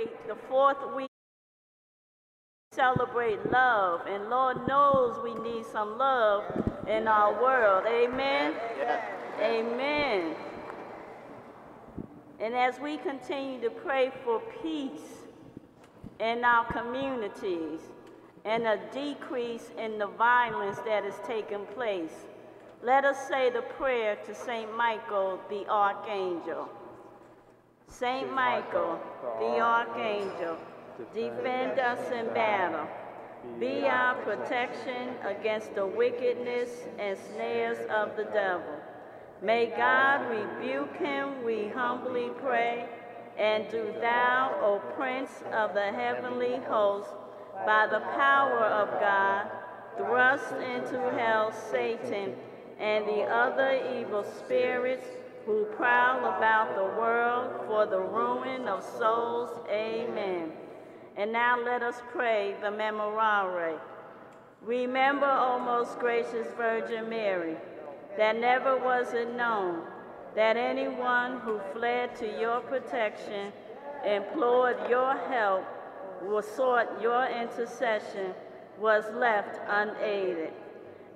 celebrate the fourth week. Celebrate love, and Lord knows we need some love in our world. Amen. Amen. And as we continue to pray for peace in our communities and a decrease in the violence that is taking place, let us say the prayer to St. Michael the Archangel. Saint Michael, the Archangel, defend us in battle. Be our protection against the wickedness and snares of the devil. May God rebuke him, we humbly pray. And do thou, O Prince of the heavenly host, by the power of God, thrust into hell Satan and the other evil spirits who prowl about the world for the ruin of souls. Amen. And now let us pray the Memorare. Remember, O most gracious Virgin Mary, that never was it known that anyone who fled to your protection, implored your help, or sought your intercession was left unaided.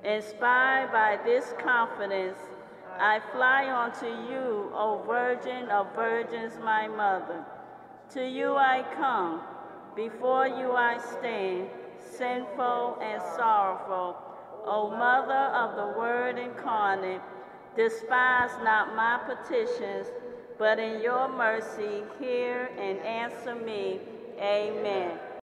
Inspired by this confidence, I fly unto you, O Virgin of Virgins, my mother. To you I come, before you I stand, sinful and sorrowful. O Mother of the Word incarnate, despise not my petitions, but in your mercy hear and answer me. Amen.